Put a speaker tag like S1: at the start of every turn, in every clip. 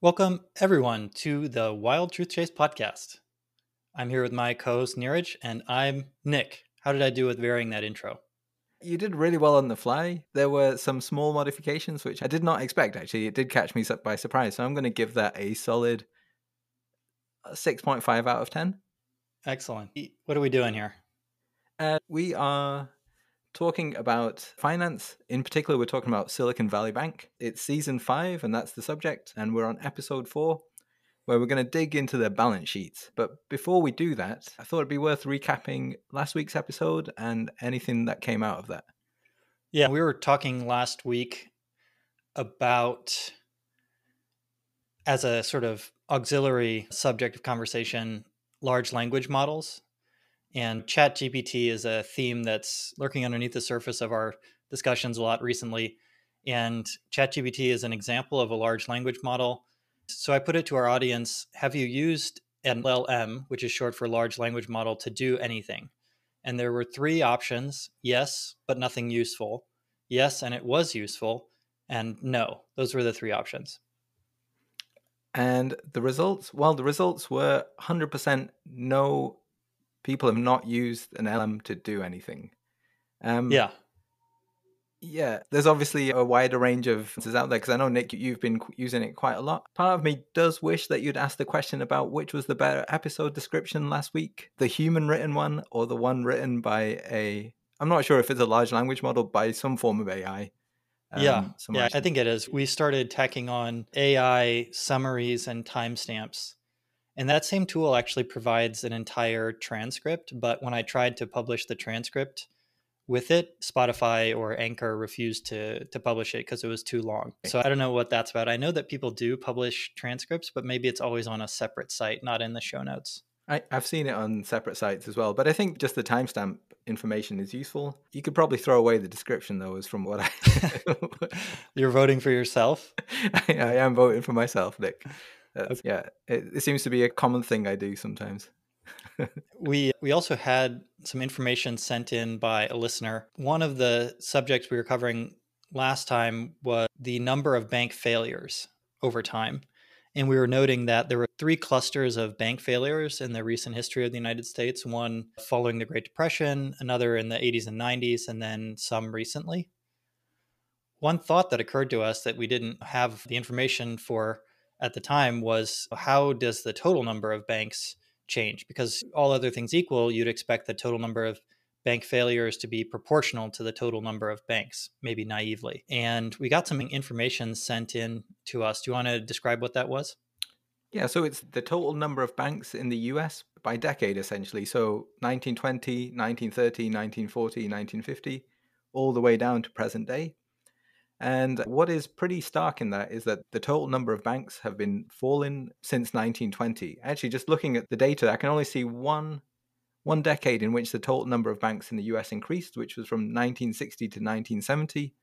S1: Welcome, everyone, to the Wild Truth Chase podcast. I'm here with my co host, Neeraj, and I'm Nick. How did I do with varying that intro?
S2: You did really well on the fly. There were some small modifications, which I did not expect, actually. It did catch me by surprise. So I'm going to give that a solid uh, 6.5 out of 10.
S1: Excellent. What are we doing here?
S2: Uh, we are talking about finance. In particular, we're talking about Silicon Valley Bank. It's season five, and that's the subject. And we're on episode four, where we're going to dig into their balance sheets. But before we do that, I thought it'd be worth recapping last week's episode and anything that came out of that.
S1: Yeah, we were talking last week about, as a sort of auxiliary subject of conversation, large language models and ChatGPT is a theme that's lurking underneath the surface of our discussions a lot recently. And ChatGPT is an example of a large language model. So I put it to our audience Have you used an LLM, which is short for large language model, to do anything? And there were three options yes, but nothing useful. Yes, and it was useful. And no, those were the three options.
S2: And the results, well, the results were 100% no people have not used an LM to do anything.
S1: Um, yeah.
S2: Yeah, there's obviously a wider range of answers out there because I know Nick, you've been using it quite a lot. Part of me does wish that you'd ask the question about which was the better episode description last week, the human written one or the one written by a. I'm not sure if it's a large language model by some form of AI.
S1: Um, yeah, yeah, I think it is. We started tacking on AI summaries and timestamps and that same tool actually provides an entire transcript. But when I tried to publish the transcript with it, Spotify or Anchor refused to to publish it because it was too long. So I don't know what that's about. I know that people do publish transcripts, but maybe it's always on a separate site, not in the show notes.
S2: I, have seen it on separate sites as well, but I think just the timestamp information is useful. You could probably throw away the description though, is from what I.
S1: You're voting for yourself.
S2: I, I am voting for myself, Nick. That's, yeah, it, it seems to be a common thing I do sometimes.
S1: We we also had some information sent in by a listener. One of the subjects we were covering last time was the number of bank failures over time. And we were noting that there were three clusters of bank failures in the recent history of the United States one following the Great Depression, another in the 80s and 90s, and then some recently. One thought that occurred to us that we didn't have the information for at the time was how does the total number of banks change? Because all other things equal, you'd expect the total number of bank failures to be proportional to the total number of banks, maybe naively. And we got some mm-hmm. information sent in to us. Do you want to describe what that was?
S2: Yeah, so it's the total number of banks in the US by decade, essentially. So 1920, 1930, 1940, 1950, all the way down to present day. And what is pretty stark in that is that the total number of banks have been falling since 1920. Actually, just looking at the data, I can only see one one decade in which the total number of banks in the US increased, which was from 1960 to 1970,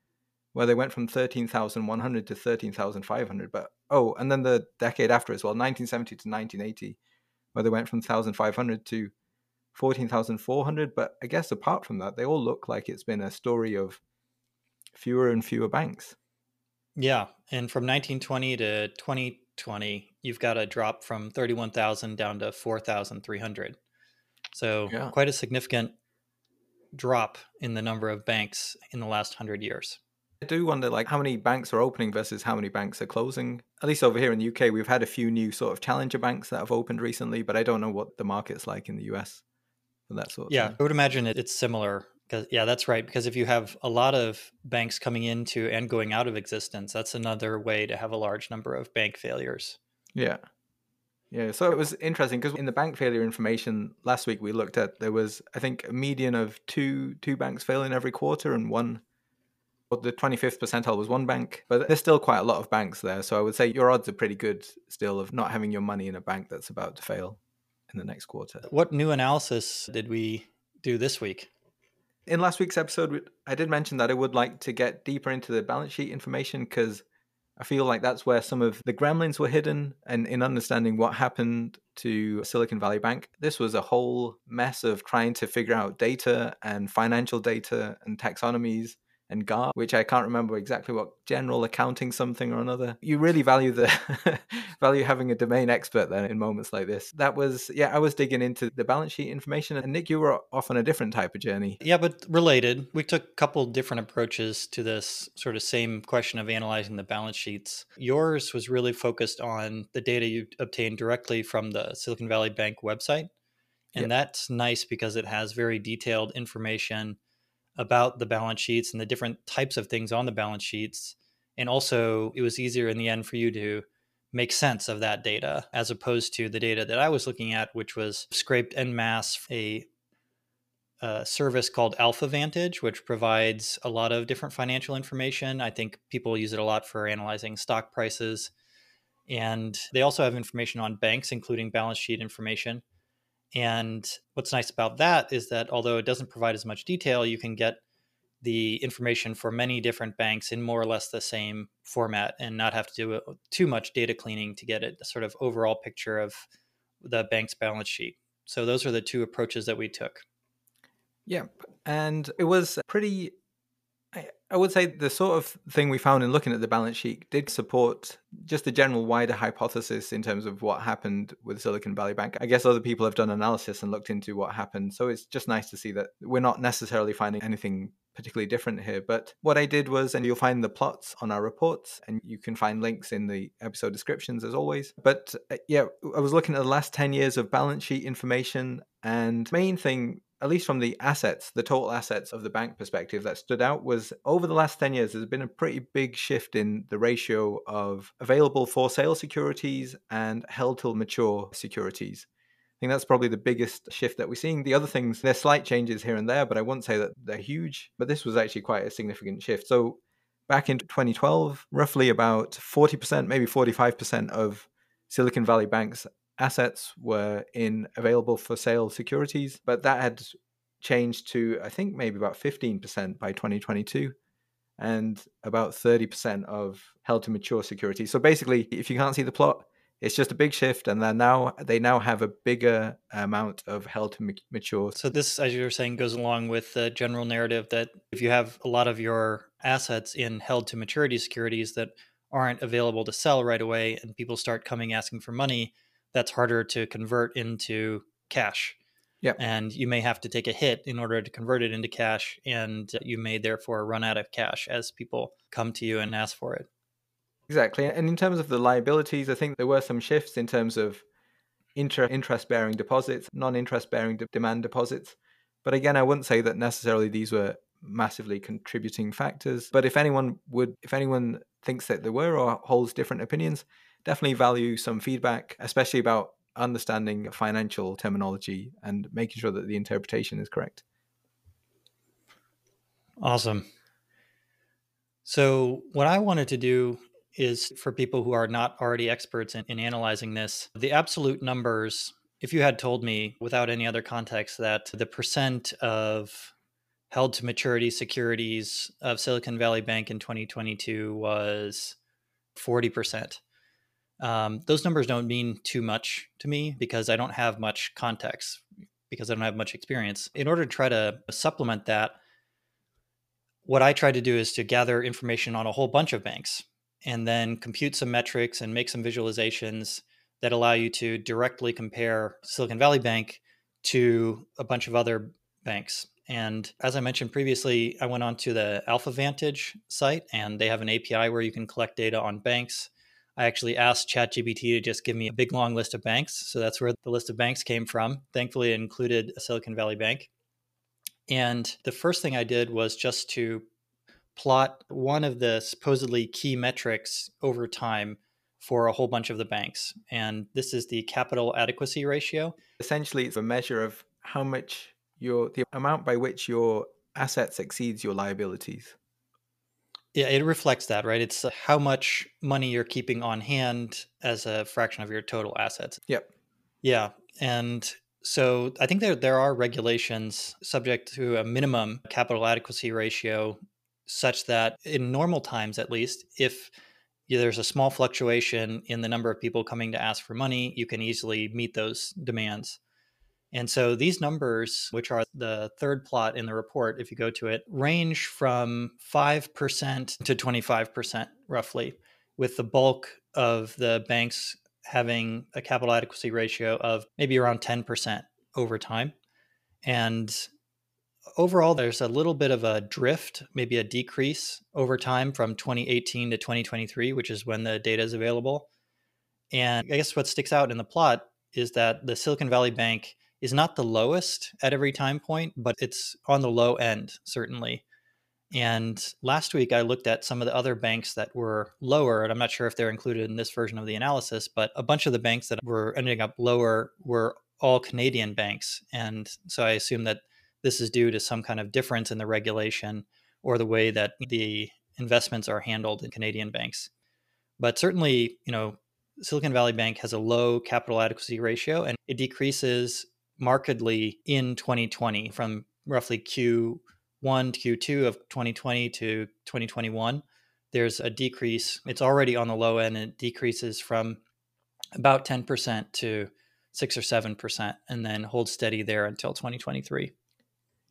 S2: where they went from 13,100 to 13,500. But oh, and then the decade after as well, 1970 to 1980, where they went from 1,500 to 14,400. But I guess apart from that, they all look like it's been a story of fewer and fewer banks.
S1: Yeah, and from 1920 to 2020, you've got a drop from 31,000 down to 4,300. So yeah. quite a significant drop in the number of banks in the last 100 years.
S2: I do wonder like how many banks are opening versus how many banks are closing. At least over here in the UK, we've had a few new sort of challenger banks that have opened recently, but I don't know what the market's like in the US for that sort of
S1: Yeah. I would imagine it's similar because yeah, that's right. Because if you have a lot of banks coming into and going out of existence, that's another way to have a large number of bank failures.
S2: Yeah. Yeah, so it was interesting because in the bank failure information last week we looked at there was I think a median of two two banks failing every quarter and one well, the 25th percentile was one bank, but there's still quite a lot of banks there. So I would say your odds are pretty good still of not having your money in a bank that's about to fail in the next quarter.
S1: What new analysis did we do this week?
S2: In last week's episode, I did mention that I would like to get deeper into the balance sheet information because I feel like that's where some of the gremlins were hidden. And in understanding what happened to Silicon Valley Bank, this was a whole mess of trying to figure out data and financial data and taxonomies and GAAP, which I can't remember exactly what general accounting something or another. You really value the value having a domain expert then in moments like this. That was yeah, I was digging into the balance sheet information and Nick you were off on a different type of journey.
S1: Yeah, but related. We took a couple different approaches to this sort of same question of analyzing the balance sheets. Yours was really focused on the data you obtained directly from the Silicon Valley Bank website. And yep. that's nice because it has very detailed information about the balance sheets and the different types of things on the balance sheets. And also, it was easier in the end for you to make sense of that data as opposed to the data that I was looking at, which was scraped en masse, a, a service called Alpha Vantage, which provides a lot of different financial information. I think people use it a lot for analyzing stock prices. And they also have information on banks, including balance sheet information. And what's nice about that is that although it doesn't provide as much detail, you can get the information for many different banks in more or less the same format and not have to do uh, too much data cleaning to get a sort of overall picture of the bank's balance sheet. So those are the two approaches that we took.
S2: Yep. And it was pretty I would say the sort of thing we found in looking at the balance sheet did support just the general wider hypothesis in terms of what happened with Silicon Valley Bank. I guess other people have done analysis and looked into what happened. So it's just nice to see that we're not necessarily finding anything particularly different here. But what I did was, and you'll find the plots on our reports, and you can find links in the episode descriptions as always. But uh, yeah, I was looking at the last 10 years of balance sheet information. And main thing at least from the assets, the total assets of the bank perspective that stood out was over the last 10 years, there's been a pretty big shift in the ratio of available for sale securities and held till mature securities. I think that's probably the biggest shift that we're seeing. The other things, there's slight changes here and there, but I wouldn't say that they're huge. But this was actually quite a significant shift. So back in 2012, roughly about 40%, maybe 45% of Silicon Valley Bank's assets were in available for sale securities, but that had changed to I think maybe about 15% by 2022 and about 30% of held to mature securities. So basically, if you can't see the plot, it's just a big shift and then now they now have a bigger amount of held to mature
S1: so this as you were saying goes along with the general narrative that if you have a lot of your assets in held to maturity securities that aren't available to sell right away and people start coming asking for money that's harder to convert into cash.
S2: Yep.
S1: And you may have to take a hit in order to convert it into cash. And you may therefore run out of cash as people come to you and ask for it.
S2: Exactly. And in terms of the liabilities, I think there were some shifts in terms of inter- interest bearing deposits, non interest bearing de- demand deposits. But again, I wouldn't say that necessarily these were massively contributing factors. But if anyone would, if anyone thinks that there were or holds different opinions, definitely value some feedback, especially about understanding financial terminology and making sure that the interpretation is correct.
S1: Awesome. So, what I wanted to do is for people who are not already experts in, in, analyzing this, the absolute numbers, if you had told me without any other context that the percent of held to maturity securities of Silicon Valley Bank in 2022 was 40%, um, those numbers don't mean too much to me because I don't have much context, because I don't have much experience. In order to try to supplement that, what I try to do is to gather information on a whole bunch of banks and then compute some metrics and make some visualizations that allow you to directly compare Silicon Valley Bank to a bunch of other banks. And as I mentioned previously, I went on to the Alpha Vantage site and they have an API where you can collect data on banks I actually asked ChatGPT to just give me a big long list of banks. So that's where the list of banks came from. Thankfully, it included a Silicon Valley Bank. And the first thing I did was just to plot one of the supposedly key metrics over time for a whole bunch of the banks. And this is the capital adequacy ratio.
S2: Essentially, it's a measure of how much your the amount by which your assets exceeds your liabilities.
S1: Yeah, it reflects that, right? It's uh, how much money you're keeping on hand as a fraction of your total assets.
S2: Yep.
S1: Yeah. And so I think there there are regulations subject to a minimum capital adequacy ratio such that in normal times at least, if there's a small fluctuation in the number of people coming to ask for money, you can easily meet those demands. And so these numbers, which are the third plot in the report, if you go to it, range from 5% to 25% roughly, with the bulk of the banks having a capital adequacy ratio of maybe around 10% over time. And overall, there's a little bit of a drift, maybe a decrease over time from 2018 to 2023, which is when the data is available. And I guess what sticks out in the plot is that the Silicon Valley Bank is not the lowest at every time point, but it's on the low end, certainly. And last week, I looked at some of the other banks that were lower, and I'm not sure if they're included in this version of the analysis, but a bunch of the banks that were ending up lower were all Canadian banks. And so I assume that this is due to some kind of difference in the regulation or the way that the investments are handled in Canadian banks. But certainly, you know, Silicon Valley Bank has a low capital adequacy ratio and it decreases markedly in 2020 from roughly Q1 to Q2 of 2020 to 2021. There's a decrease. It's already on the low end and it decreases from about 10% to 6 or 7% and then holds steady there until 2023.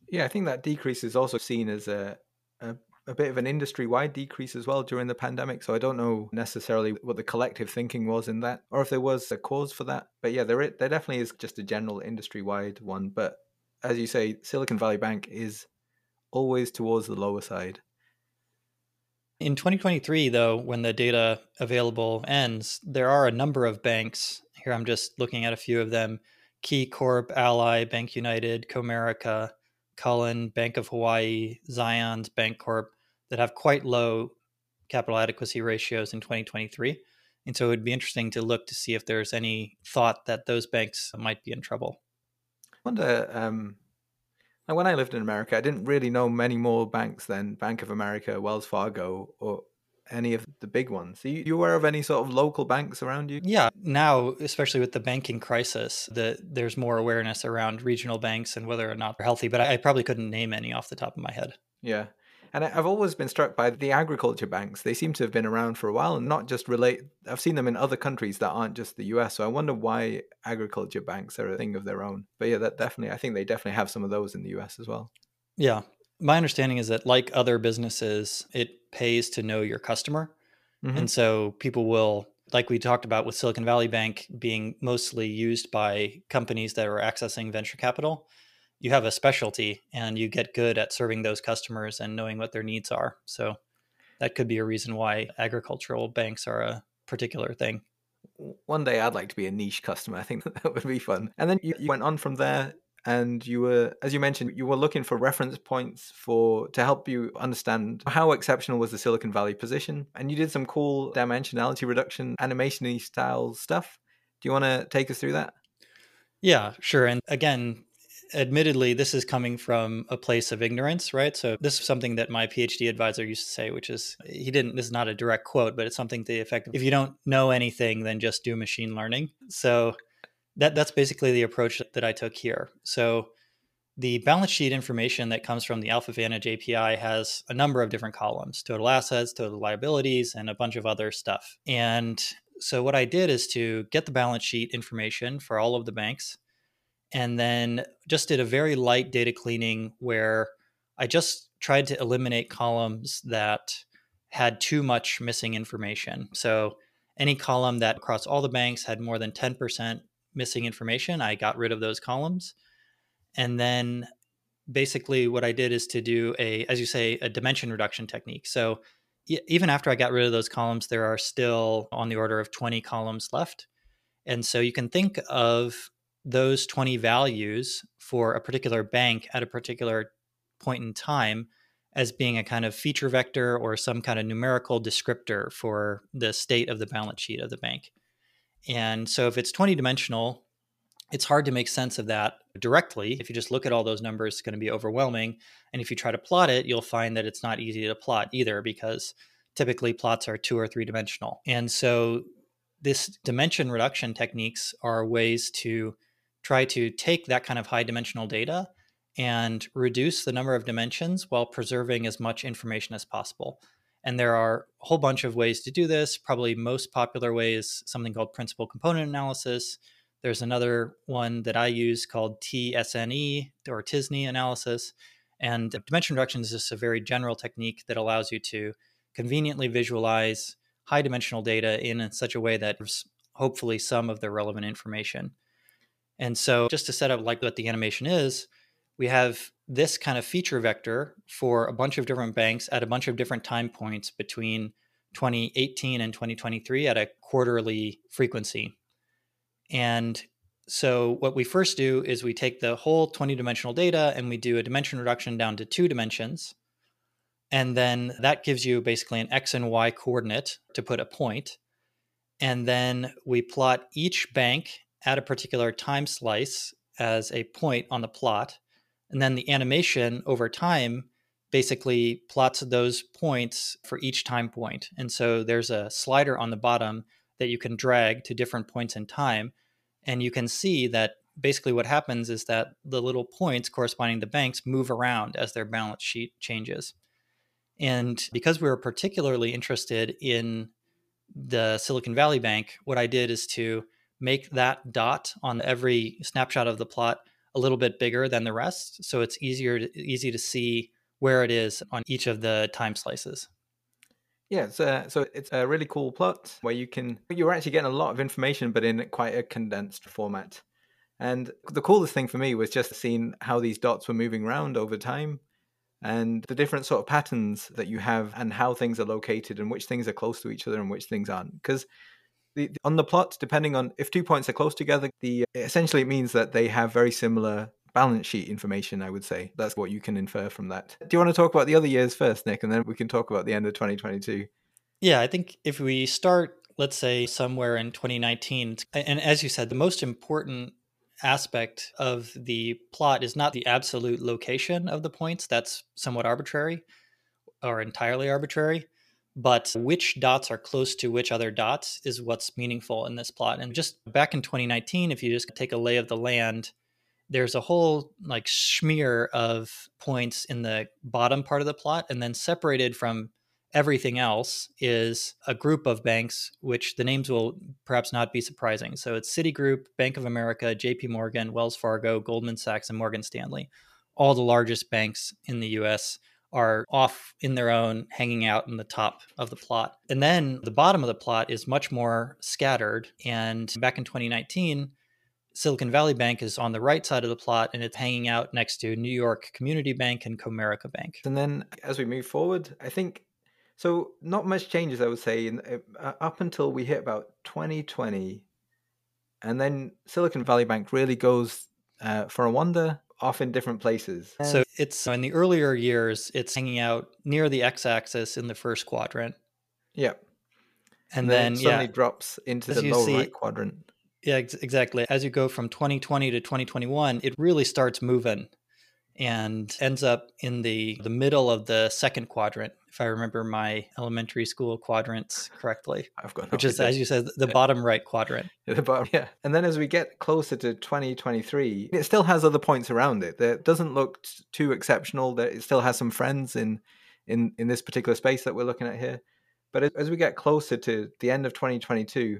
S2: Yeah, I think that decrease is also seen as a, a, a bit of an industry wide decrease as well during the pandemic. So I don't know necessarily what the collective thinking was in that, or if there was a cause for that. But yeah, there there definitely is just a general industry wide one. But as you say, Silicon Valley Bank is always towards the lower side.
S1: In 2023, though, when the data available ends, there are a number of banks. Here I'm just looking at a few of them KeyCorp, Ally, Bank United, Comerica, Cullen, Bank of Hawaii, Zions, Bancorp that have quite low capital adequacy ratios in 2023. And so it would be interesting to look to see if there's any thought that those banks might be in trouble.
S2: I wonder, um, when I lived in America, I didn't really know many more banks than Bank of America, Wells Fargo, or any of the big ones. Are you, aware of any sort of local banks around you?
S1: Yeah, now especially with the banking crisis, the, there's more awareness around regional banks and whether or not they're healthy. But I, I probably couldn't name any off the top of my head.
S2: Yeah, and I've always been struck by the agriculture banks. They seem to have been around for a while and not just relate. I've seen them in other countries that aren't just the US. So I wonder why agriculture banks are a thing of their own. But yeah, that definitely, I think they definitely have some of those in the US as well.
S1: Yeah, my understanding is that like other businesses it pays to know your customer mm-hmm. and so people will like we talked about with silicon valley bank being mostly used by companies that are accessing venture capital you have a specialty and you get good at serving those customers and knowing what their needs are. So that could be a reason why agricultural banks are a particular thing.
S2: One day I'd like to be a niche customer. I think that would be fun. And then you, you went on from there and you were as you mentioned you were looking for reference points for to help you understand how exceptional was the silicon valley position. And you did some cool dimensionality reduction animation style stuff. Do you want to take us through that?
S1: Yeah sure. And again admittedly this is coming from a place of ignorance right so this is something that my phd advisor used to say which is he didn't this is not a direct quote but it's something to the effect of if you don't know anything then just do machine learning so that that's basically the approach that I took here. So the balance sheet information that comes from the AlphaVantage API has a number of different columns total assets, total liabilities, and a bunch of other stuff. And so, what I did is to get the balance sheet information for all of the banks and then just did a very light data cleaning where I just tried to eliminate columns that had too much missing information. So, any column that across all the banks had more than 10% missing information. I got rid of those columns. And then basically what I did is to do a, as you say, a dimension reduction technique. So even after I got rid of those columns, there are still on the order of 20 columns left. And so you can think of those 20 values for a particular bank at a particular point in time as being a kind of feature vector or some kind of numerical descriptor for the state of the balance sheet of the bank. And so if it's 20 dimensional, it's hard to make sense of that directly. If you just look at all those numbers, it's going to be overwhelming. And if you try to plot it, you'll find that it's not easy to plot either because typically plots are two or three dimensional. And so this dimension reduction techniques are ways to try to take that kind of high dimensional data and reduce the number of dimensions while preserving as much information as possible. And there are a whole bunch of ways to do this. Probably most popular way is something called principal component analysis. There's another one that I use called t-SNE or TISNE analysis. And dimension reduction is just a very general technique that allows you to conveniently visualize high dimensional data in such a way that hopefully some of the relevant information. And so, just to set up like what the animation is, we have this kind of feature vector for a bunch of different banks at a bunch of different time points between 2018 and 2023 at a quarterly frequency. And so, what we first do is we take the whole 20 dimensional data and we do a dimension reduction down to two dimensions. And then that gives you basically an X and Y coordinate to put a point. And then we plot each bank at a particular time slice as a point on the plot. And then the animation over time basically plots those points for each time point. And so there's a slider on the bottom that you can drag to different points in time. And you can see that basically what happens is that the little points corresponding to banks move around as their balance sheet changes. And because we were particularly interested in the Silicon Valley Bank, what I did is to make that dot on every snapshot of the plot a little bit bigger than the rest, so it's easier to, easy to see where it is on each of the time slices.
S2: Yeah, it's a, uh, so it's a really cool plot where you can you're actually getting a lot of information, but in quite a condensed format. And the coolest thing for me was just seeing how these dots were moving around over time and the different sort of patterns that you have and how things are located and which things are close to each other and which things aren't. Because the, on the plot, depending on if two points are close together, the essentially it means that they have very similar balance sheet information. I would say that's what you can infer from that. Do you want to talk about the other years first, Nick, and then we can talk about the end of 2022?
S1: Yeah, I think if we start, let's say somewhere in 2019, and as you said, the most important aspect of the plot is not the absolute location of the points. That's somewhat arbitrary or entirely arbitrary but which dots are close to which other dots is what's meaningful in this plot. And just back in 2019, if you just take a lay of the land, there's a whole like smear of points in the bottom part of the plot, and then separated from everything else is a group of banks, which the names will perhaps not be surprising. So it's Citigroup, Bank of America, JP Morgan, Wells Fargo, Goldman Sachs, and Morgan Stanley, all the largest banks in the US are off in their own, hanging out in the top of the plot. And then the bottom of the plot is much more scattered. And back in 2019, Silicon Valley Bank is on the right side of the plot and it's hanging out next to New York Community Bank and Comerica Bank.
S2: And then as we move forward, I think so not much changes I would say in, uh, up until we hit about 2020 and then Silicon Valley Bank really goes uh, for a wonder off in different places.
S1: So it's in the earlier years, it's hanging out near the x-axis in the first quadrant.
S2: Yep.
S1: And, and then,
S2: then suddenly
S1: yeah,
S2: drops into the lower see, right quadrant.
S1: Yeah, ex- exactly. As you go from 2020 to 2021, it really starts moving and ends up in the the middle of the second quadrant if i remember my elementary school quadrants correctly
S2: i've got
S1: which is as you said the bottom right quadrant.
S2: The bottom yeah. And then as we get closer to 2023 it still has other points around it that doesn't look t- too exceptional that it still has some friends in in in this particular space that we're looking at here. But as we get closer to the end of 2022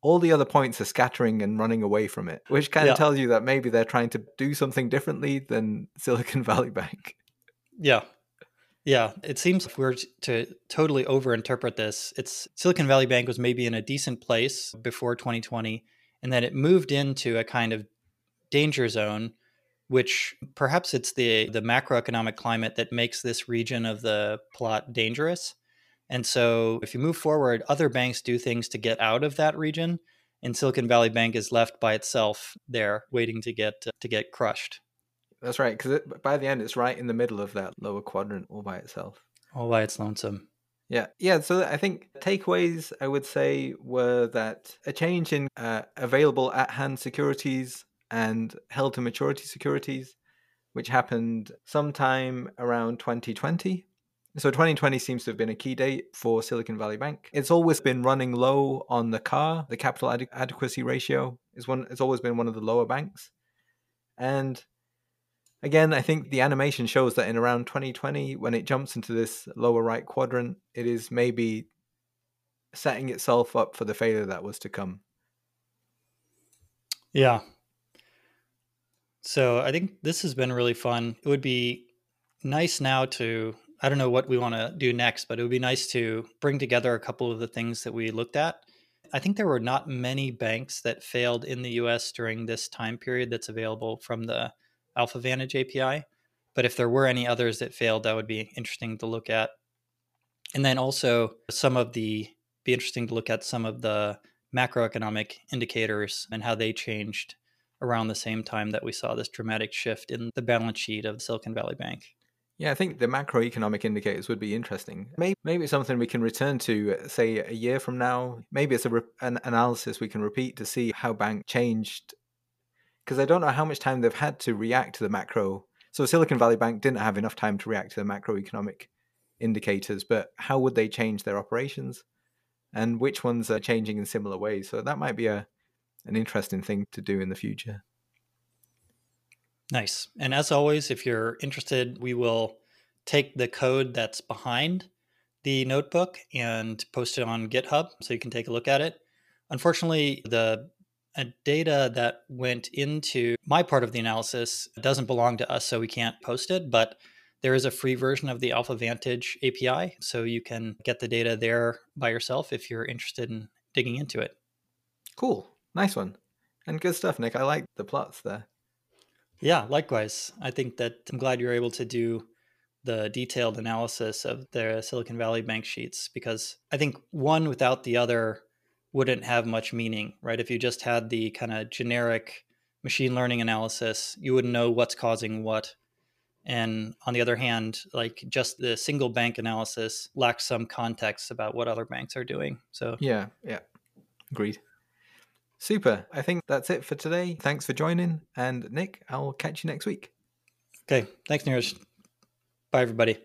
S2: all the other points are scattering and running away from it, which kind of yeah. tells you that maybe they're trying to do something differently than Silicon Valley Bank.
S1: Yeah. Yeah, it seems if we are to totally overinterpret this, it's Silicon Valley Bank was maybe in a decent place before 2020, and then it moved into a kind of danger zone, which perhaps it's the the macroeconomic climate that makes this region of the plot dangerous. And so if you move forward, other banks do things to get out of that region, and Silicon Valley Bank is left by itself there, waiting to get to get crushed.
S2: That's right, because by the end, it's right in the middle of that lower quadrant, all by itself.
S1: All by its lonesome.
S2: Yeah, yeah. So I think takeaways I would say were that a change in uh, available at-hand securities and held to maturity securities, which happened sometime around 2020 so 2020 seems to have been a key date for Silicon Valley Bank. It's always been running low on the CAR, the capital ad- adequacy ratio is one. It's always been one of the lower banks, and Again, I think the animation shows that in around 2020, when it jumps into this lower right quadrant, it is maybe setting itself up for the failure that was to come.
S1: Yeah. So I think this has been really fun. It would be nice now to, I don't know what we want to do next, but it would be nice to bring together a couple of the things that we looked at. I think there were not many banks that failed in the US during this time period that's available from the AlphaVantage API. But if there were any others that failed, that would be interesting to look at. And then also some of the be interesting to look at some of the macroeconomic indicators and how they changed around the same time that we saw this dramatic shift in the balance sheet of Silicon Valley Bank.
S2: Yeah, I think the macroeconomic indicators would be interesting. Maybe, maybe it's something we can return to, say, a year from now. Maybe it's a re- an analysis we can repeat to see how bank changed because I don't know how much time they've had to react to the macro. So Silicon Valley Bank didn't have enough time to react to the macroeconomic indicators, but how would they change their operations? And which ones are changing in similar ways? So that might be a an interesting thing to do in the future.
S1: Nice. And as always, if you're interested, we will take the code that's behind the notebook and post it on GitHub so you can take a look at it. Unfortunately, the uh, data that went into my part of the analysis doesn't belong to us, so we can't post it. But there is a free version of the Alpha Vantage API, so you can get the data there by yourself if you're interested in digging into it.
S2: Cool. Nice one. And good stuff, Nick. I like the plots there.
S1: Yeah, likewise. I think that I'm glad you're able to do the detailed analysis of the Silicon Valley bank sheets because I think one without the other wouldn't have much meaning, right? If you just had the kind of generic machine learning analysis, you wouldn't know what's causing what. And on the other hand, like just the single bank analysis lacks some context about what other banks are doing. So,
S2: yeah, yeah, agreed. Super. I think that's it for today. Thanks for joining. And Nick, I'll catch you next week.
S1: Okay. Thanks, Neeraj. Bye, everybody.